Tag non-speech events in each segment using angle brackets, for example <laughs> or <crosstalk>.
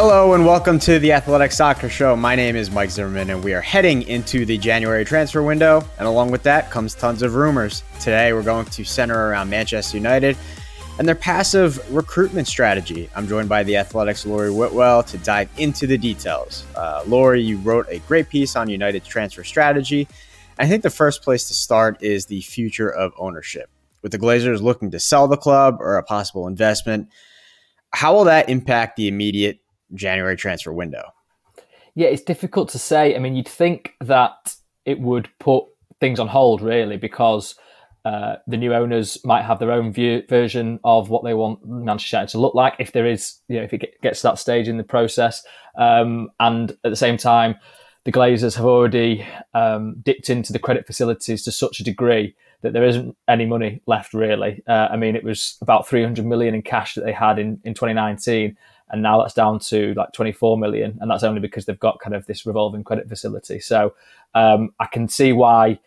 Hello and welcome to the Athletic Soccer Show. My name is Mike Zimmerman, and we are heading into the January transfer window. And along with that comes tons of rumors. Today, we're going to center around Manchester United and their passive recruitment strategy. I'm joined by the Athletics' Laurie Whitwell to dive into the details. Uh, Laurie, you wrote a great piece on United's transfer strategy. I think the first place to start is the future of ownership. With the Glazers looking to sell the club or a possible investment, how will that impact the immediate January transfer window? Yeah, it's difficult to say. I mean, you'd think that it would put things on hold, really, because uh, the new owners might have their own view, version of what they want Manchester United to look like if there is, you know, if it gets to that stage in the process. Um, and at the same time, the Glazers have already um, dipped into the credit facilities to such a degree that there isn't any money left, really. Uh, I mean, it was about 300 million in cash that they had in, in 2019 and now that's down to like 24 million, and that's only because they've got kind of this revolving credit facility. So um, I can see why.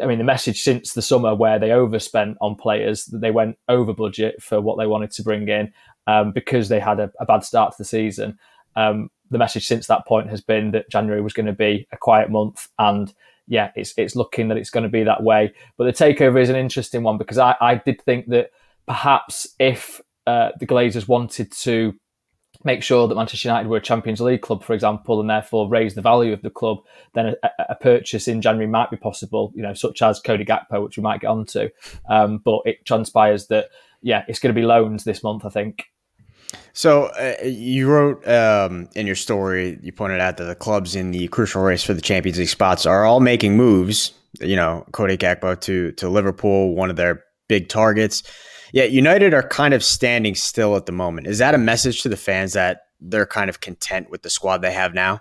I mean, the message since the summer where they overspent on players, they went over budget for what they wanted to bring in um, because they had a, a, bad start to the season. Um, the message since that point has been that January was going to be a quiet month, and yeah, it's it's looking that it's going to be that way. But the takeover is an interesting one because I, I did think that perhaps if uh, the Glazers wanted to make sure that Manchester United were a Champions League club, for example, and therefore raise the value of the club, then a, a purchase in January might be possible, you know, such as Cody Gakpo, which we might get onto. Um, but it transpires that, yeah, it's going to be loans this month, I think. So uh, you wrote um, in your story, you pointed out that the clubs in the crucial race for the Champions League spots are all making moves. You know, Cody Gakpo to to Liverpool, one of their big targets. Yeah, United are kind of standing still at the moment. Is that a message to the fans that they're kind of content with the squad they have now?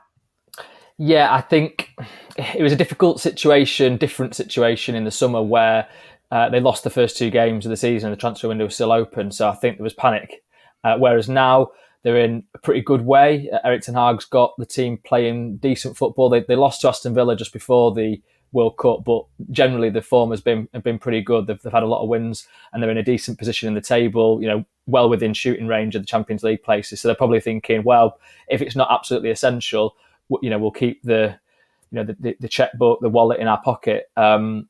Yeah, I think it was a difficult situation, different situation in the summer where uh, they lost the first two games of the season. The transfer window was still open, so I think there was panic. Uh, whereas now they're in a pretty good way. Uh, Erik Ten Hag's got the team playing decent football. They, they lost to Aston Villa just before the World Cup, but generally the form has been have been pretty good. They've, they've had a lot of wins and they're in a decent position in the table. You know, well within shooting range of the Champions League places. So they're probably thinking, well, if it's not absolutely essential, you know, we'll keep the you know the, the, the checkbook, the wallet in our pocket. Um,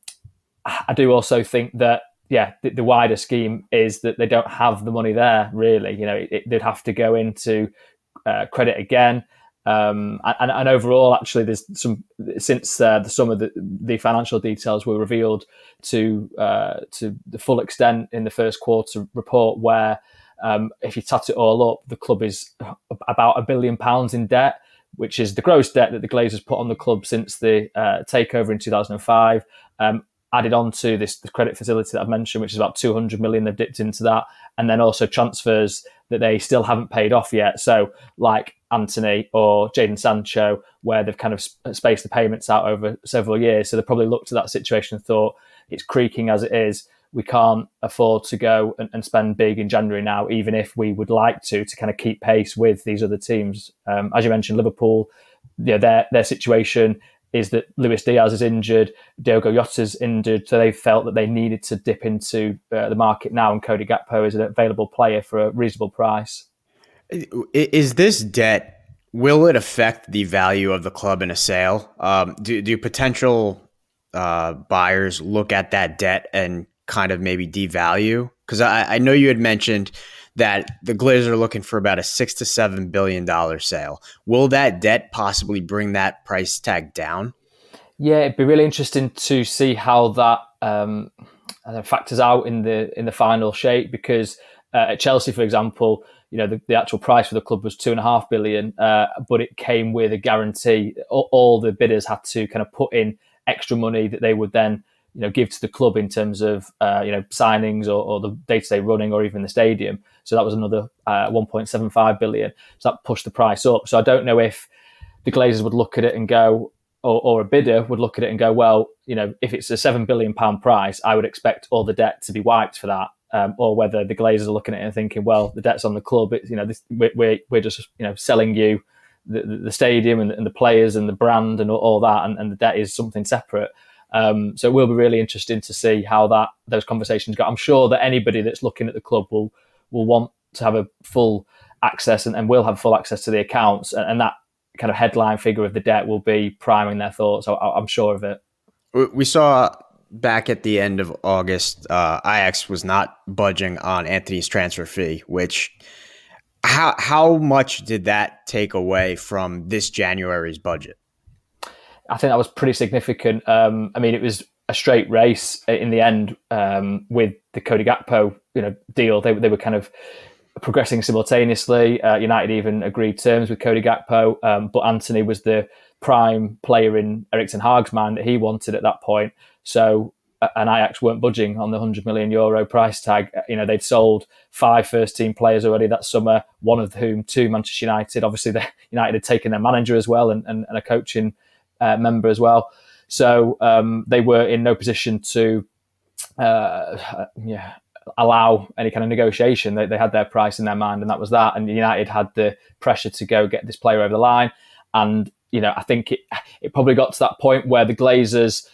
I do also think that yeah, the, the, wider scheme is that they don't have the money there. Really, you know, it, it, they'd have to go into uh, credit again. Um, and, and, overall, actually, there's some since uh, the summer the, the financial details were revealed to uh, to the full extent in the first quarter report, where um, if you tot it all up, the club is about a billion pounds in debt, which is the gross debt that the Glazers put on the club since the uh, takeover in 2005. Um, added on to this the credit facility that I've mentioned, which is about 200 million they've dipped into that, and then also transfers that they still haven't paid off yet. So, like Antony or Jadon Sancho, where they've kind of spaced the payments out over several years. So they probably looked at that situation and thought it's creaking as it is. we can't afford to go and, and, spend big in January now, even if we would like to, to kind of keep pace with these other teams. Um, as you mentioned, Liverpool, you know, their their situation is that Luis Diaz is injured, Diogo Jota's injured, so they felt that they needed to dip into uh, the market now, and Cody Gakpo is an available player for a reasonable price. Is this debt? Will it affect the value of the club in a sale? Um, do, do potential uh, buyers look at that debt and kind of maybe devalue? Because I, I know you had mentioned that the Glazers are looking for about a six to seven billion dollar sale. Will that debt possibly bring that price tag down? Yeah, it'd be really interesting to see how that um, factors out in the in the final shape because uh, at Chelsea, for example, you know the, the, actual price for the club was two and a half billion, uh, but it came with a guarantee. All, all, the bidders had to kind of put in extra money that they would then you know give to the club in terms of uh, you know signings or, or the day to day running or even the stadium. So that was another uh, 1.75 billion. So that pushed the price up. So I don't know if the Glazers would look at it and go, or, or a bidder would look at it and go, well, you know, if it's a seven billion pound price, I would expect all the debt to be wiped for that. Um, or whether the Glazers are looking at it and thinking, well, the debt's on the club. It's, you know, this, we're, we're just you know selling you the, the stadium and, and, the players and the brand and all, that, and, and, the debt is something separate. Um, so it will be really interesting to see how that those conversations go. I'm sure that anybody that's looking at the club will will want to have a full access and, and will have full access to the accounts, and, and, that kind of headline figure of the debt will be priming their thoughts. I, I'm sure of it. We saw back at the end of August, uh, Ajax was not budging on Antony's transfer fee, which how how much did that take away from this January's budget? I think that was pretty significant. Um, I mean, it was a straight race in the end um, with the Cody Gakpo, you know, deal. They they were kind of progressing simultaneously. Uh, United even agreed terms with Cody Gakpo, um, but Antony was the prime player in Erik ten Hag's mind that he wanted at that point. So, uh, and Ajax weren't budging on the 100 million euro price tag. Uh, you know, they'd sold five first team players already that summer, one of whom to Manchester United. Obviously, the <laughs> United had taken their manager as well and, and, and a coaching uh, member as well. So um, they were in no position to uh, yeah, allow any kind of negotiation. They, they had their price in their mind, and that was that. And United had the pressure to go get this player over the line. And you know, I think it it probably got to that point where the Glazers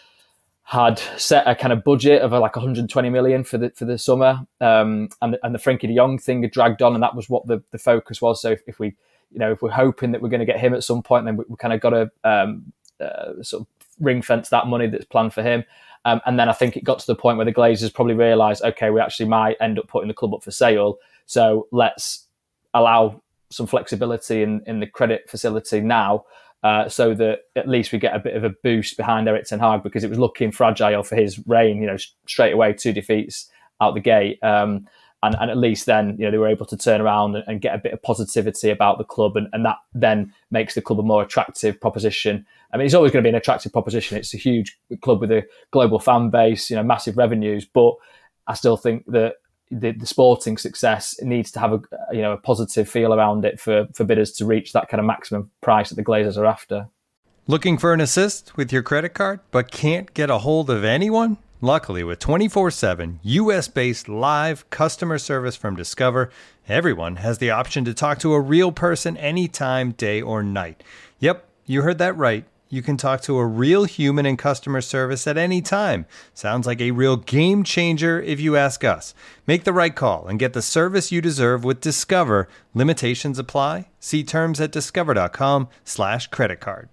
had set a kind of budget of like 120 million for the for the summer, um, and and the Frenkie De Jong thing had dragged on, and that was what the, the focus was. So if, if we, you know, if we're hoping that we're going to get him at some point, then we, we kind of got to um, uh, sort of ring fence that money that's planned for him. Um, and then I think it got to the point where the Glazers probably realised, okay, we actually might end up putting the club up for sale. So let's allow some flexibility in, in the credit facility now, uh, so that at least we get a bit of a boost behind Erik ten Hag because it was looking fragile for his reign. You know, straight away two defeats out the gate. Um, and, and at least then you know they were able to turn around and, and get a bit of positivity about the club and, and that then makes the club a more attractive proposition I mean, it's always going to be an attractive proposition. It's a huge club with a global fan base, you know, massive revenues. But I still think that the, the sporting success needs to have a you know a positive feel around it for for bidders to reach that kind of maximum price that the Glazers are after. Looking for an assist with your credit card, but can't get a hold of anyone? Luckily, with 24 7 US based live customer service from Discover, everyone has the option to talk to a real person anytime, day or night. Yep, you heard that right you can talk to a real human in customer service at any time. Sounds like a real game changer if you ask us. Make the right call and get the service you deserve with Discover. Limitations apply. See terms at discover.com/slash credit card.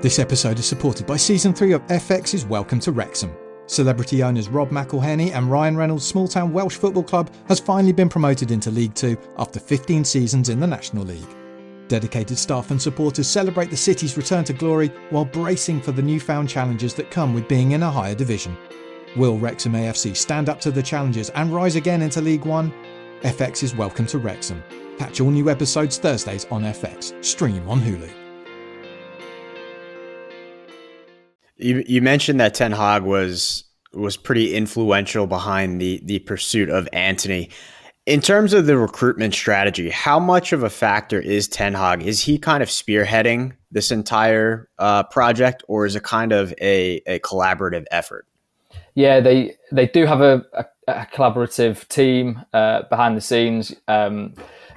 This episode is supported by season three of FX's Welcome to Wrexham. Celebrity owners Rob McElhenney and Ryan Reynolds' small town Welsh football club has finally been promoted into League Two after 15 seasons in the National League. Dedicated staff and supporters celebrate the city's return to glory while bracing for the newfound challenges that come with being in a higher division. Will Wrexham AFC stand up to the challenges and rise again into League One? FX is welcome to Wrexham. Catch all new episodes Thursdays on FX. Stream on Hulu. You, you mentioned that Ten Hag was was pretty influential behind the the pursuit of Antony In terms of the recruitment strategy, how much of a factor is Ten Hag? Is he kind of spearheading this entire uh, project, or is it kind of a, a collaborative effort? Yeah, they they do have a, a, a collaborative team uh, behind the scenes. Um,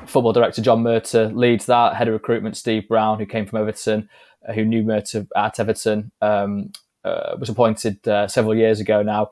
football director John Murtough leads that. Head of recruitment Steve Brown, who came from Everton, uh, who knew Murtough at Everton, um, uh, was appointed uh, several years ago now.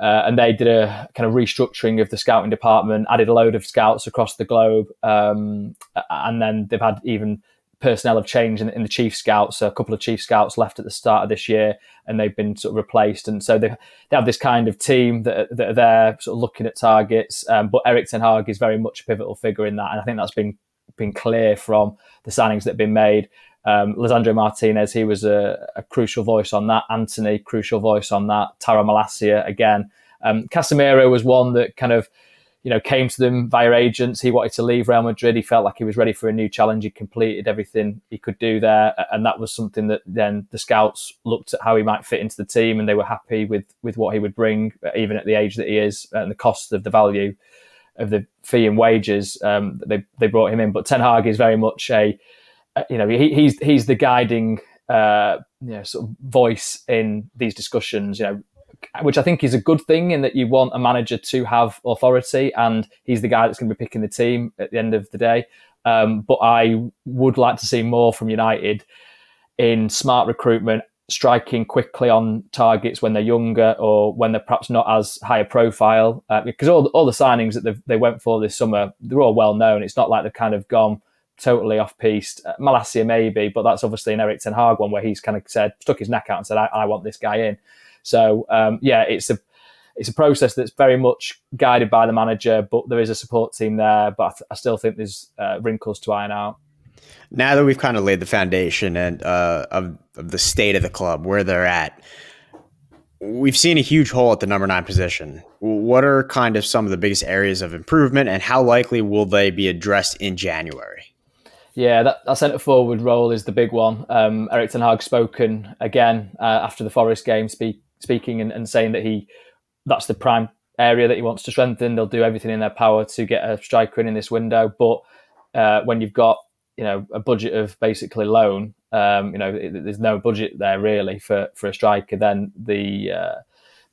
Uh, and they did a kind of restructuring of the scouting department, added a load of scouts across the globe, um, and then they've had even personnel have changed in, in, the chief scouts. So a couple of chief scouts left at the start of this year, and they've been sort of replaced. And so they, they have this kind of team that, that are there, sort of looking at targets. Um, but Erik Ten Hag is very much a pivotal figure in that, and I think that's been been clear from the signings that have been made. Um, Lisandro Martinez, he was a, a, crucial voice on that. Antony, crucial voice on that. Tyrell Malacia again. Um, Casemiro was one that kind of you know, came to them via agents. He wanted to leave Real Madrid. He felt like he was ready for a new challenge. He completed everything he could do there, and that was something that then the scouts looked at how he might fit into the team, and they were happy with with what he would bring, even at the age that he is, and the cost of the value of the fee and wages. Um, they they brought him in, but Ten Hag is very much a, you know, he, he's he's the guiding. Uh, you know, sort of voice in these discussions. You know, which I think is a good thing in that you want a manager to have authority, and he's the guy that's going to be picking the team at the end of the day. Um, but I would like to see more from United in smart recruitment, striking quickly on targets when they're younger or when they're perhaps not as high a profile. Uh, because all, all the signings that they went for this summer, they're all well known. It's not like they've kind of gone totally off piste. Uh, Malacia maybe, but that's obviously an Erik Ten Hag one where he's kind of said, stuck his neck out and said, I, I want this guy in. So um, yeah, it's a it's a process that's very much guided by the manager, but there is a support team there. But I, th- I still think there's uh, wrinkles to iron out. Now that we've kind of laid the foundation and uh, of, of the state of the club, where they're at, we've seen a huge hole at the number nine position. What are kind of some of the biggest areas of improvement, and how likely will they be addressed in January? Yeah, that, that centre forward role is the big one. Um, Erik Ten Hag spoken again uh, after the Forest game, speak, speaking and, and saying that he that's the prime area that he wants to strengthen. They'll do everything in their power to get a striker in in this window. But uh, when you've got you know a budget of basically loan, um, you know it, there's no budget there really for for a striker. Then the uh,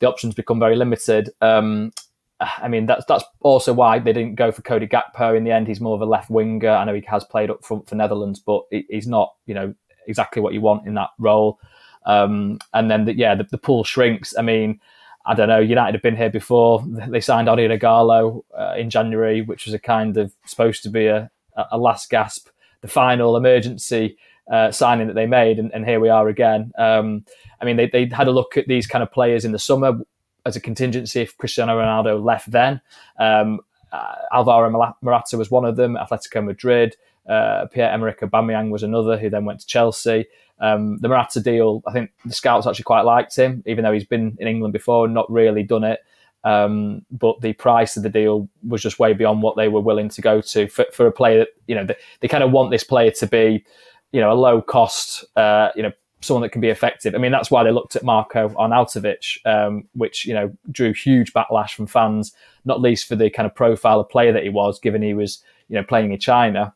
the options become very limited. Um, I mean, that's that's also why they didn't go for Cody Gakpo in the end. He's more of a left winger. I know he has played up front for Netherlands, but he's not, you know, exactly what you want in that role. Um, and then, the, yeah, the, the, pool shrinks. I mean, I don't know. United have been here before. They signed Odion Ighalo uh, in January, which was a kind of supposed to be a, a last gasp, the final emergency uh, signing that they made, and, and here we are again. Um, I mean, they, they had a look at these kind of players in the summer as a contingency if Cristiano Ronaldo left then. Um, uh, Alvaro Morata was one of them, Atletico Madrid. Uh, Pierre-Emerick Aubameyang was another who then went to Chelsea. Um, the Morata deal, I think the scouts actually quite liked him, even though he's been in England before and not really done it. Um, but the price of the deal was just way beyond what they were willing to go to for, for a player that, you know, they, they kind of want this player to be, you know, a low cost, uh, you know, someone that can be effective. I mean, that's why they looked at Marko Arnautovic, um, which you know drew huge backlash from fans, not least for the kind of profile of player that he was, given he was you know playing in China.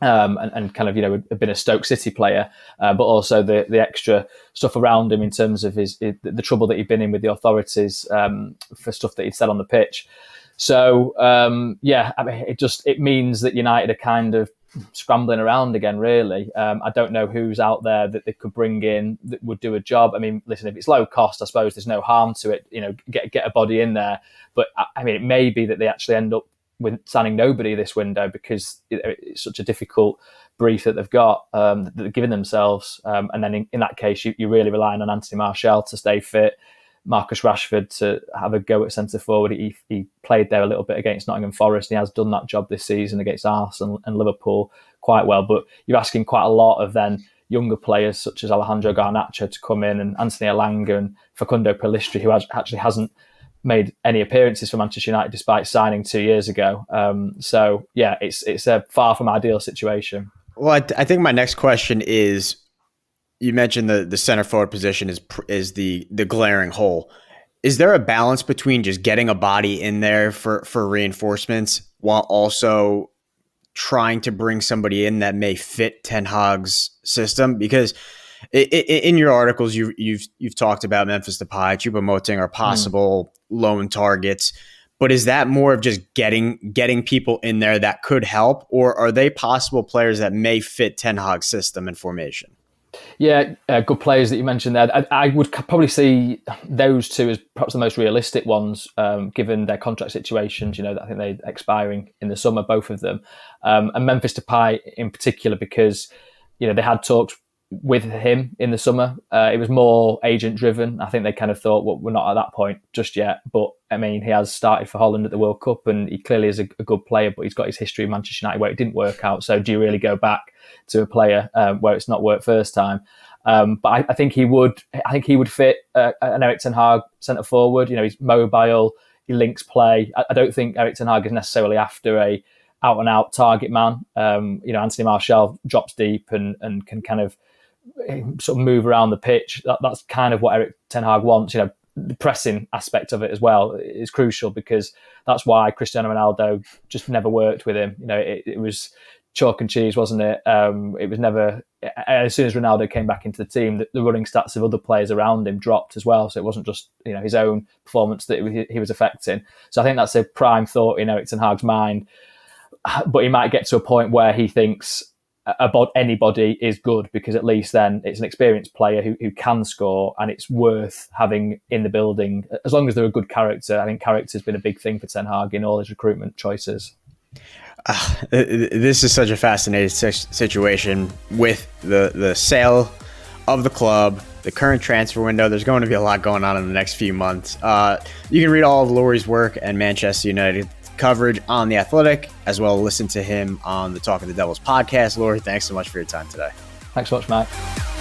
Um, and, and, kind of you know had been a Stoke City player, uh, but also the the extra stuff around him in terms of his, his the trouble that he'd been in with the authorities um, for stuff that he'd said on the pitch. So um, yeah, I mean, it just it means that United are kind of scrambling around again. Really, um, I don't know who's out there that they could bring in that would do a job. I mean, listen, if it's low cost, I suppose there's no harm to it. You know, get get a body in there. But I mean, it may be that they actually end up with signing nobody this window because it's such a difficult brief that they've got um, that they're giving themselves. Um, and then in, in, that case, you, you're really relying on Anthony Martial to stay fit. Marcus Rashford to have a go at centre forward. He, he played there a little bit against Nottingham Forest. he has done that job this season against Arsenal and Liverpool quite well. But you're asking quite a lot of then younger players such as Alejandro Garnacho to come in and Anthony Elanga and Facundo Pellistri, who has, actually hasn't made any appearances for Manchester United despite signing two years ago. Um, so yeah, it's it's a far from ideal situation. Well, I, th- I think my next question is you mentioned the the center forward position is is the the glaring hole. Is there a balance between just getting a body in there for for reinforcements while also trying to bring somebody in that may fit Ten Hag's system? Because in your articles, you, you've you've talked about Memphis Depay, Choupo-Moting are hmm. possible mm. loan targets. But is that more of just getting getting people in there that could help, or are they possible players that may fit Ten Hag's system and formation? Yeah, uh, good players that you mentioned there. I, I, would probably see those two as perhaps the most realistic ones, um, given their contract situations. You know, I think they're expiring in the summer, both of them, um, and Memphis Depay in particular, because you know they had talks with him in the summer. Uh, it was more agent driven. I think they kind of thought, well, we're not at that point just yet. But I mean, he has started for Holland at the World Cup, and he clearly is a, a good player. But he's got his history in Manchester United where it didn't work out. So do you really go back to a player um, where it's not worked first time? Um, but I, I, think he would. I think he would fit uh, an Erik Ten Hag centre forward. You know, he's mobile. He links play. I, I don't think Erik Ten Hag is necessarily after a out and out target man. Um, you know, Anthony Martial drops deep and and can kind of sort of move around the pitch. That, that's kind of what Erik Ten Hag wants. You know, the pressing aspect of it as well is crucial because that's why Cristiano Ronaldo just never worked with him. You know, it, it was chalk and cheese, wasn't it? Um, it was never. As soon as Ronaldo came back into the team, the, the, running stats of other players around him dropped as well. So it wasn't just you know his own performance that he, he was affecting. So I think that's a prime thought in Erik Ten Hag's mind. But he might get to a point where he thinks about anybody is good because at least then it's an experienced player who, who can score and it's worth having in the building as long as they're a good character. I think character has been a big thing for Ten Hag in all his recruitment choices. Uh, this is such a fascinating situation with the the sale of the club, the current transfer window. There's going to be a lot going on in the next few months. Uh, you can read all of Laurie's work and Manchester United coverage on The Athletic, as well listen to him on the Talk of the Devils podcast. Laurie, thanks so much for your time today. Thanks so much, Matt.